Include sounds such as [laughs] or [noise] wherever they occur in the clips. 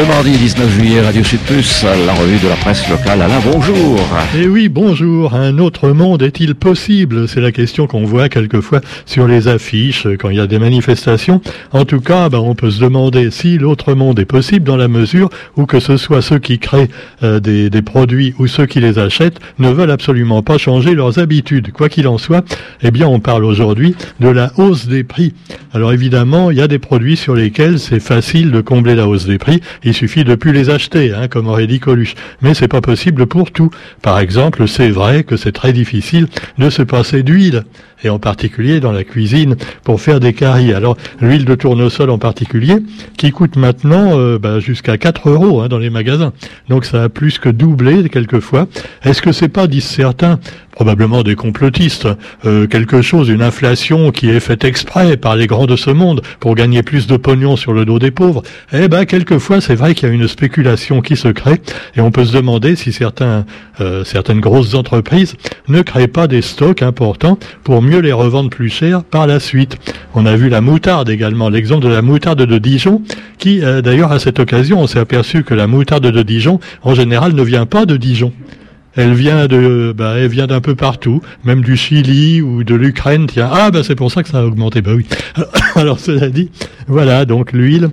Le mardi 19 juillet, Radio Sud Plus, la revue de la presse locale. Alain, bonjour. Eh oui, bonjour. Un autre monde est-il possible? C'est la question qu'on voit quelquefois sur les affiches quand il y a des manifestations. En tout cas, ben, on peut se demander si l'autre monde est possible dans la mesure où que ce soit ceux qui créent euh, des, des, produits ou ceux qui les achètent ne veulent absolument pas changer leurs habitudes. Quoi qu'il en soit, eh bien, on parle aujourd'hui de la hausse des prix. Alors évidemment, il y a des produits sur lesquels c'est facile de combler la hausse des prix il suffit de plus les acheter, hein, comme aurait dit Coluche. Mais c'est pas possible pour tout. Par exemple, c'est vrai que c'est très difficile de se passer d'huile et en particulier dans la cuisine pour faire des caries. Alors l'huile de tournesol en particulier, qui coûte maintenant euh, bah, jusqu'à 4 euros hein, dans les magasins. Donc ça a plus que doublé quelquefois. Est-ce que c'est pas, disent certains, probablement des complotistes, euh, quelque chose, une inflation qui est faite exprès par les grands de ce monde pour gagner plus de pognon sur le dos des pauvres? Eh ben quelquefois c'est vrai qu'il y a une spéculation qui se crée et on peut se demander si certains, euh, certaines grosses entreprises ne créent pas des stocks importants pour mieux les revendre plus cher par la suite. On a vu la moutarde également, l'exemple de la moutarde de Dijon, qui euh, d'ailleurs à cette occasion, on s'est aperçu que la moutarde de Dijon, en général, ne vient pas de Dijon. Elle vient de, bah, elle vient d'un peu partout, même du Chili ou de l'Ukraine. Tiens, ah, bah, c'est pour ça que ça a augmenté. Bah oui. [coughs] Alors, cela dit, voilà, donc l'huile,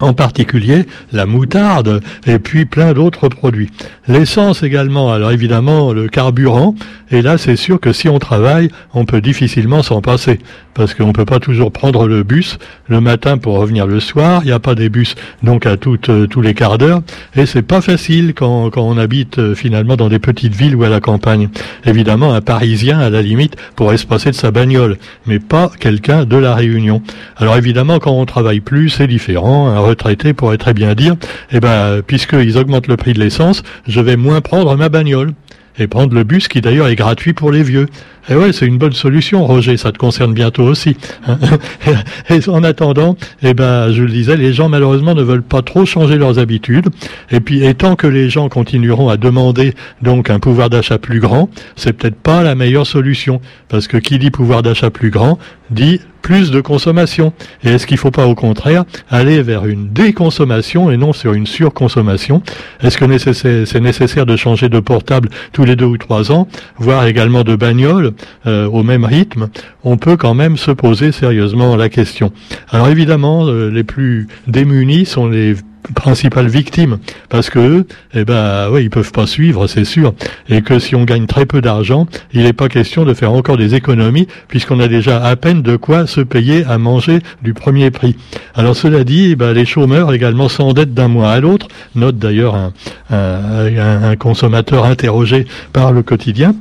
en particulier la moutarde et puis plein d'autres produits. L'essence également, alors évidemment le carburant, et là c'est sûr que si on travaille, on peut difficilement s'en passer, parce qu'on ne peut pas toujours prendre le bus le matin pour revenir le soir, il n'y a pas des bus donc à toutes, euh, tous les quarts d'heure, et c'est pas facile quand, quand on habite euh, finalement dans des petites villes ou à la campagne. Évidemment, un Parisien, à la limite, pourrait se passer de sa bagnole, mais pas quelqu'un de la Réunion. Alors évidemment, quand on travaille plus, c'est différent, retraité pourrait très bien dire, eh ben, puisqu'ils augmentent le prix de l'essence, je vais moins prendre ma bagnole et prendre le bus qui d'ailleurs est gratuit pour les vieux. Et ouais, c'est une bonne solution, Roger, ça te concerne bientôt aussi. Hein. [laughs] en attendant, eh ben, je le disais, les gens malheureusement ne veulent pas trop changer leurs habitudes. Et puis, et tant que les gens continueront à demander donc un pouvoir d'achat plus grand, c'est peut-être pas la meilleure solution. Parce que qui dit pouvoir d'achat plus grand, dit plus de consommation. Et est-ce qu'il ne faut pas au contraire aller vers une déconsommation et non sur une surconsommation? Est-ce que c'est nécessaire de changer de portable tous les deux ou trois ans, voire également de bagnole euh, au même rythme? On peut quand même se poser sérieusement la question. Alors évidemment, euh, les plus démunis sont les principales victimes parce que eux, eh ben, ouais, ils peuvent pas suivre, c'est sûr, et que si on gagne très peu d'argent, il n'est pas question de faire encore des économies puisqu'on a déjà à peine de quoi se payer à manger du premier prix. Alors cela dit, eh ben, les chômeurs également s'endettent d'un mois à l'autre, note d'ailleurs un, un, un consommateur interrogé par le quotidien.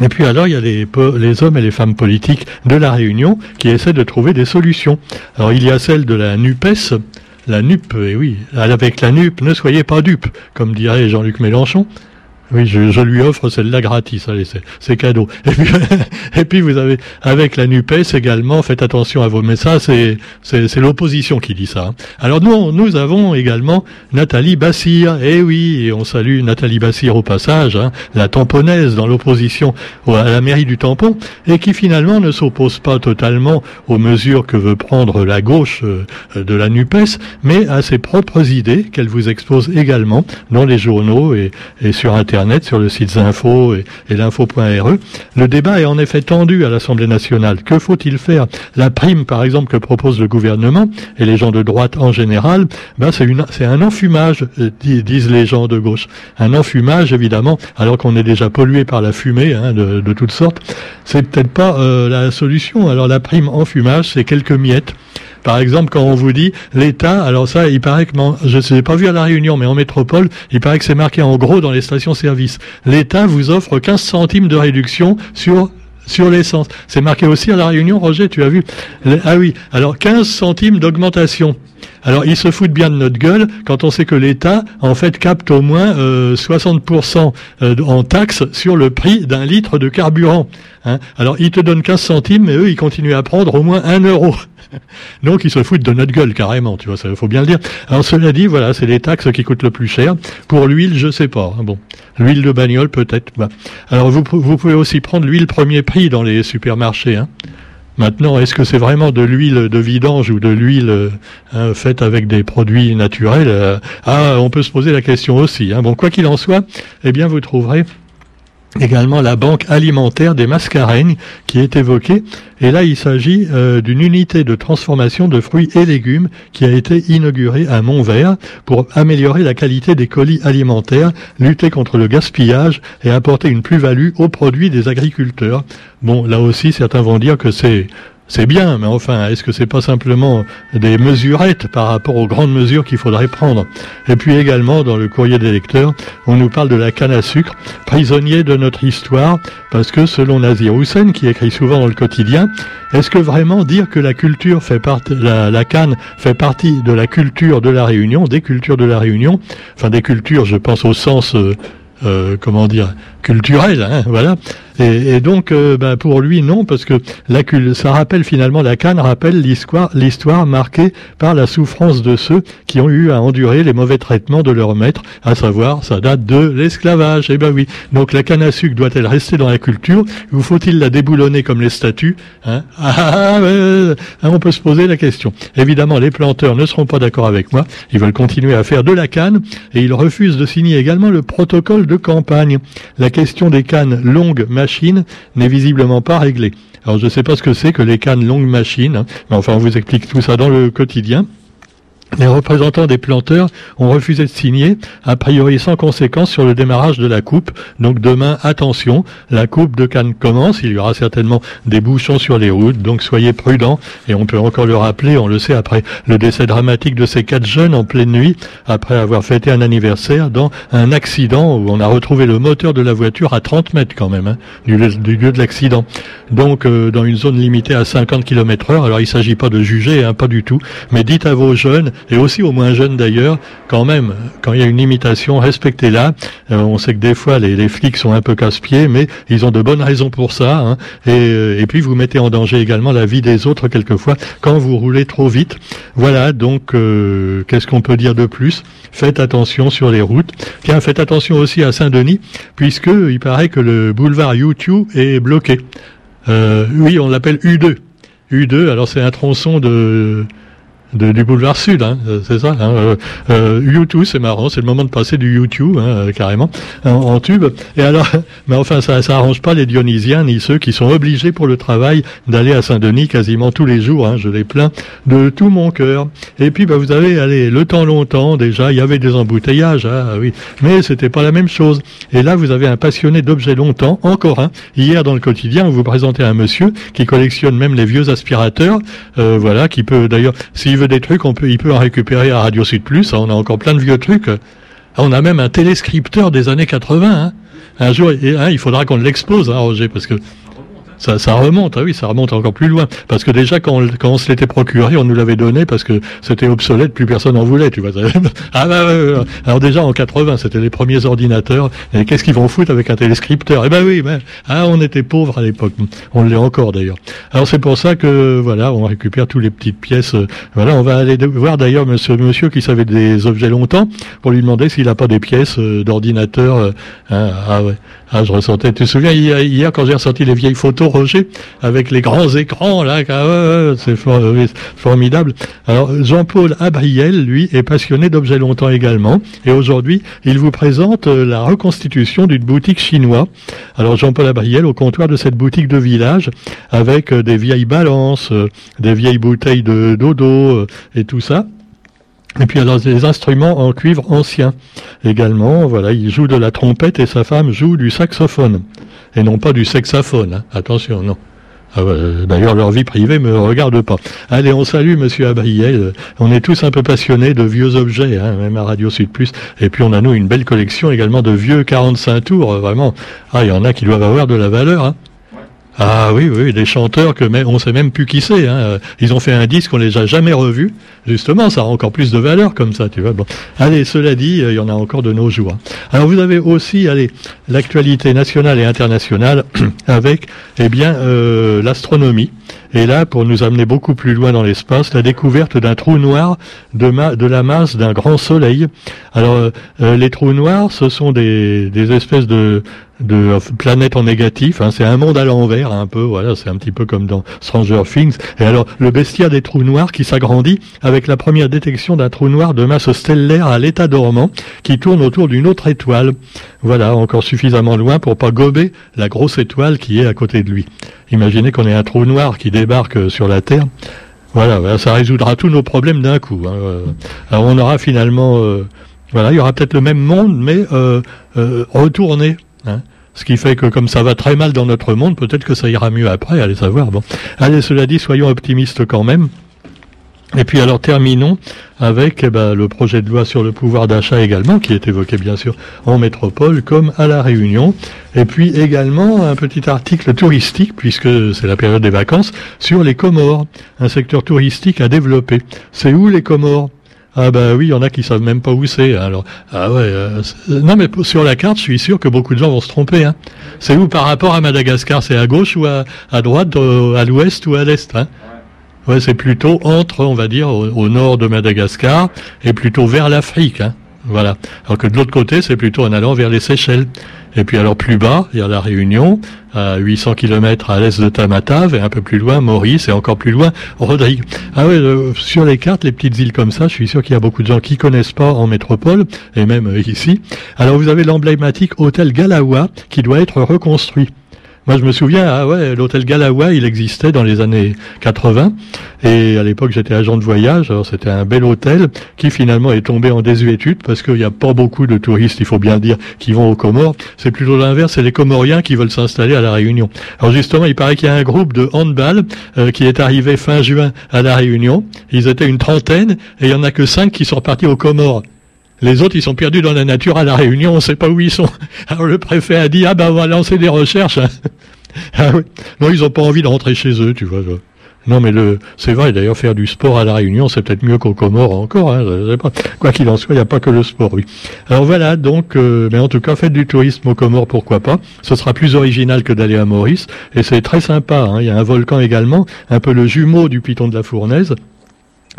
Et puis alors, il y a les, les, hommes et les femmes politiques de la Réunion qui essaient de trouver des solutions. Alors, il y a celle de la NUPES, la NUP, et oui, avec la NUP, ne soyez pas dupes, comme dirait Jean-Luc Mélenchon. Oui, je, lui offre celle-là gratis, allez, c'est cadeau. [laughs] Et puis, et puis, vous avez, avec la NUPES également, faites attention à vos messages, c'est l'opposition qui dit ça. Hein. Alors nous, nous avons également Nathalie Bassir, eh oui, et on salue Nathalie Bassir au passage, hein, la tamponnaise dans l'opposition à la mairie du tampon, et qui finalement ne s'oppose pas totalement aux mesures que veut prendre la gauche euh, de la NUPES, mais à ses propres idées qu'elle vous expose également dans les journaux et, et sur Internet sur le site Zinfo et, et l'info.re. Le débat est en effet tendu à l'Assemblée nationale. Que faut-il faire? La prime, par exemple, que propose le gouvernement et les gens de droite en général, ben c'est un enfumage, euh, disent les gens de gauche. Un enfumage, évidemment, alors qu'on est déjà pollué par la fumée hein, de, de, toutes sortes. C'est peut-être pas euh, la solution. Alors la prime enfumage, c'est quelques miettes. Par exemple, quand on vous dit l'État, alors ça, il paraît que, je ne l'ai pas vu à la Réunion, mais en métropole, il paraît que c'est marqué en gros dans les stations-service. L'État vous offre 15 centimes de réduction sur sur l'essence. C'est marqué aussi à la Réunion, Roger, tu as vu Ah oui, alors 15 centimes d'augmentation. Alors ils se foutent bien de notre gueule quand on sait que l'État, en fait, capte au moins 60% euh, euh, en taxes sur le prix d'un litre de carburant. Hein. Alors ils te donnent 15 centimes, mais eux, ils continuent à prendre au moins 1 euro. [laughs] Donc ils se foutent de notre gueule carrément, tu vois, ça faut bien le dire. Alors cela dit, voilà, c'est les taxes qui coûtent le plus cher. Pour l'huile, je sais pas. Bon, l'huile de bagnole peut-être. Bah. Alors vous, vous pouvez aussi prendre l'huile premier prix dans les supermarchés. Hein. Maintenant, est-ce que c'est vraiment de l'huile de vidange ou de l'huile hein, faite avec des produits naturels Ah, on peut se poser la question aussi. Hein. Bon, quoi qu'il en soit, eh bien, vous trouverez également la banque alimentaire des Mascareignes qui est évoquée. Et là, il s'agit euh, d'une unité de transformation de fruits et légumes qui a été inaugurée à Montvert pour améliorer la qualité des colis alimentaires, lutter contre le gaspillage et apporter une plus-value aux produits des agriculteurs. Bon, là aussi, certains vont dire que c'est c'est bien, mais enfin, est-ce que c'est pas simplement des mesurettes par rapport aux grandes mesures qu'il faudrait prendre? Et puis également, dans le courrier des lecteurs, on nous parle de la canne à sucre, prisonnier de notre histoire, parce que selon Nazir Hussein, qui écrit souvent dans le quotidien, est-ce que vraiment dire que la culture fait partie, la, canne fait partie de la culture de la Réunion, des cultures de la Réunion, enfin des cultures, je pense au sens euh, euh, comment dire, culturel, hein, voilà. Et, donc, euh, ben, pour lui, non, parce que la, ça rappelle finalement, la canne rappelle l'histoire, marquée par la souffrance de ceux qui ont eu à endurer les mauvais traitements de leur maître, à savoir, ça date de l'esclavage. Eh ben oui. Donc la canne à sucre doit-elle rester dans la culture ou faut-il la déboulonner comme les statues hein? Ah, ah, ah, On peut se poser la question. Évidemment, les planteurs ne seront pas d'accord avec moi. Ils veulent continuer à faire de la canne et ils refusent de signer également le protocole de campagne. Question des cannes longues machines n'est visiblement pas réglée. Alors je ne sais pas ce que c'est que les cannes longues machines, hein, mais enfin on vous explique tout ça dans le quotidien. Les représentants des planteurs ont refusé de signer, a priori sans conséquence sur le démarrage de la coupe. Donc demain, attention, la coupe de Cannes commence. Il y aura certainement des bouchons sur les routes, donc soyez prudents. Et on peut encore le rappeler, on le sait, après le décès dramatique de ces quatre jeunes en pleine nuit, après avoir fêté un anniversaire dans un accident où on a retrouvé le moteur de la voiture à 30 mètres quand même, hein, du, lieu de l'accident. Donc euh, dans une zone limitée à 50 km heure. Alors il ne s'agit pas de juger, hein, pas du tout. Mais dites à vos jeunes, et aussi aux moins jeunes d'ailleurs, quand même, quand il y a une imitation, respectez-la. Euh, on sait que des fois les, les flics sont un peu casse-pieds, mais ils ont de bonnes raisons pour ça. Hein. Et, euh, et, puis vous mettez en danger également la vie des autres quelquefois quand vous roulez trop vite. Voilà, donc euh, qu'est-ce qu'on peut dire de plus? Faites attention sur les routes. Tiens, faites attention aussi à Saint-Denis, puisque il paraît que le boulevard YouTube est bloqué. oui, on l'appelle U2. U2, alors c'est un tronçon de du boulevard Sud, hein, euh, c'est ça. Hein, euh, euh YouTube, c'est marrant, c'est le moment de passer du YouTube, hein, euh, carrément, en, tube. Et alors, [laughs] mais enfin, ça, ça arrange pas les Dionysiens ni ceux qui sont obligés pour le travail d'aller à Saint-Denis quasiment tous les jours. Hein, je les plains de tout mon cœur. Et puis, bah, vous avez, allez, le temps longtemps déjà, il y avait des embouteillages, hein, oui, mais c'était pas la même chose. Et là, vous avez un passionné d'objets longtemps, encore un. Hier, dans le quotidien, vous présentez un monsieur qui collectionne même les vieux aspirateurs, voilà, qui peut d'ailleurs, s'il des trucs, on peut, il peut en récupérer à Radio Sud Plus. Hein, on a encore plein de vieux trucs. On a même un téléscripteur des années 80. Hein. Un jour, hein, il faudra qu'on l'expose, Roger, parce que ça, ça, remonte, ah oui, ça remonte encore plus loin. Parce que déjà, quand on, quand on se l'était procuré, on nous l'avait donné parce que c'était obsolète, plus personne en voulait, tu vois. [laughs] ah bah, Alors déjà, en 80, c'était les premiers ordinateurs. Et qu'est-ce qu'ils vont foutre avec un téléscripteur? Eh ben oui, ben, ah, on était pauvres à l'époque. On l'est encore d'ailleurs. Alors c'est pour ça que, voilà, on récupère toutes les petites pièces. Voilà, on va aller voir d'ailleurs monsieur, monsieur qui savait des objets longtemps pour lui demander s'il n'a pas des pièces euh, d'ordinateur. Euh, hein, ah ouais. Ah, je ressentais. Tu te souviens hier, quand j'ai ressorti les vieilles photos, Avec les grands écrans là, c'est formidable. Alors Jean-Paul Abriel, lui, est passionné d'objets longtemps également, et aujourd'hui, il vous présente euh, la reconstitution d'une boutique chinoise. Alors Jean-Paul Abriel au comptoir de cette boutique de village, avec euh, des vieilles balances, euh, des vieilles bouteilles de dodo et tout ça. Et puis alors des instruments en cuivre ancien également. Voilà, il joue de la trompette et sa femme joue du saxophone et non pas du saxophone. Hein. Attention, non. Ah d'ailleurs, leur vie privée me regarde pas. Allez, on salue Monsieur Abriel. On est tous un peu passionnés de vieux objets, hein, même à Radio Sud Plus. Et puis on a nous une belle collection également de vieux 45 tours, vraiment. Ah, il y en a qui doivent avoir de la valeur. Hein. Ah oui, oui, des chanteurs que on sait même plus qui c'est. Hein. Ils ont fait un disque, on les a jamais revus. Justement, ça a encore plus de valeur comme ça, tu vois. Bon, allez, cela dit, il y en a encore de nos jours. Alors vous avez aussi, allez, l'actualité nationale et internationale [clears throat] avec, eh bien, euh, l'astronomie. Et là, pour nous amener beaucoup plus loin dans l'espace, la découverte d'un trou noir de, de la masse d'un grand soleil. Alors, euh, les trous noirs, ce sont des, des espèces de de planète en négatif. Hein. C'est un monde à l'envers, un peu. C'est un petit peu comme dans Stranger Things. Et alors, le bestiaire des trous noirs qui s'agrandit avec la première détection d'un trou noir de masse stellaire à l'état dormant qui tourne autour d'une autre étoile. Voilà, encore suffisamment loin pour pas gober la grosse étoile qui est à côté de lui. Imaginez qu'on ait un trou noir qui débarque sur la Terre. Voilà, ça résoudra tous nos problèmes d'un coup. Hein. Alors on aura finalement, euh, voilà, il y aura peut-être le même monde, mais euh, euh, retourné. Hein. Ce qui fait que comme ça va très mal dans notre monde, peut-être que ça ira mieux après, allez savoir. Bon, allez, cela dit, soyons optimistes quand même. Et puis alors terminons avec eh ben, le projet de loi sur le pouvoir d'achat également, qui est évoqué bien sûr en métropole comme à la Réunion. Et puis également un petit article touristique, puisque c'est la période des vacances, sur les Comores, un secteur touristique à développer. C'est où les Comores? Ah bah oui, il y en a qui savent même pas où c'est. Alors ah ouais, euh, non mais sur la carte, je suis sûr que beaucoup de gens vont se tromper. Hein. C'est où par rapport à Madagascar? C'est à gauche ou à, à droite, à l'ouest ou à l'est hein? Ouais, c'est plutôt entre, on va dire, au, nord de Madagascar et plutôt vers l'Afrique. Hein. Voilà. Alors que de l'autre côté, c'est plutôt en allant vers les Seychelles. Et puis alors plus bas, il y a la Réunion, à 800 km à l'est de Tamatave, et un peu plus loin, Maurice, et encore plus loin, Rodrigue. Ah euh, sur les cartes, les petites îles comme ça, je suis sûr qu'il y a beaucoup de gens qui connaissent pas en métropole, et même euh, ici. Alors vous avez l'emblématique hôtel Galawa, qui doit être reconstruit. Moi, je me souviens, ah ouais, l'hôtel Galawa, il existait dans les années 80. Et à l'époque, j'étais agent de voyage. Alors, c'était un bel hôtel qui finalement est tombé en désuétude parce qu'il n'y a pas beaucoup de touristes, il faut bien dire, qui vont aux Comores. C'est plutôt l'inverse, c'est les Comoriens qui veulent s'installer à la Réunion. Alors, justement, il paraît qu'il y a un groupe de handball euh, qui est arrivé fin juin à la Réunion. Ils étaient une trentaine et il y en a que cinq qui sont repartis aux Comores. Les autres, ils sont perdus dans la nature à la Réunion, on ne sait pas où ils sont. [laughs] Alors le préfet a dit, ah ben on va lancer des recherches. [laughs] ah oui. Non, ils n'ont pas envie de rentrer chez eux, tu vois. Non, mais le, c'est vrai, d'ailleurs, faire du sport à la Réunion, c'est peut-être mieux qu'au Comores encore. Hein. Quoi qu'il en soit, il n'y a pas que le sport, oui. Alors voilà, donc, euh, mais en tout cas, faites du tourisme au Comores, pourquoi pas. Ce sera plus original que d'aller à Maurice, et c'est très sympa. Hein. Il y a un volcan également, un peu le jumeau du Piton de la Fournaise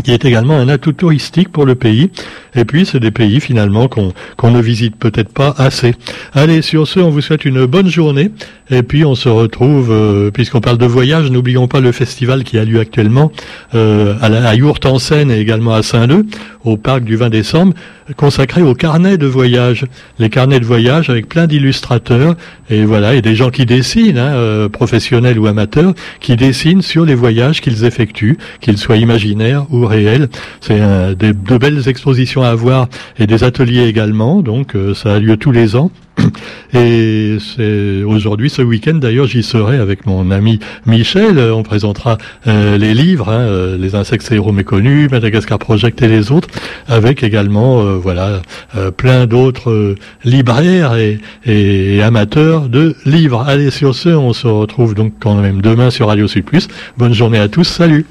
qui est également un atout touristique pour le pays. Et puis, c'est des pays finalement qu'on ne visite peut-être pas assez. Allez, sur ce, on vous souhaite une bonne journée. Et puis, on se retrouve, euh, puisqu'on parle de voyage, n'oublions pas le festival qui a lieu actuellement euh, à, la, à en Seine et également à Saint-Leu, au parc du 20 décembre, consacré aux carnets de voyage. Les carnets de voyage avec plein d'illustrateurs et voilà, et des gens qui dessinent, hein, euh, professionnels ou amateurs, qui dessinent sur les voyages qu'ils effectuent, qu'ils soient imaginaires ou réels. C'est de belles expositions à voir et des ateliers également. Donc, euh, ça a lieu tous les ans. Et c'est aujourd'hui, ce week-end d'ailleurs, j'y serai avec mon ami Michel. On présentera euh, les livres, hein, euh, les insectes héros méconnus, Madagascar Project et les autres, avec également euh, voilà plein d'autres libraires et, et, amateurs de livres. Allez sur ce, on se retrouve donc quand même demain sur Radio Sud Plus. Bonne journée à tous, salut.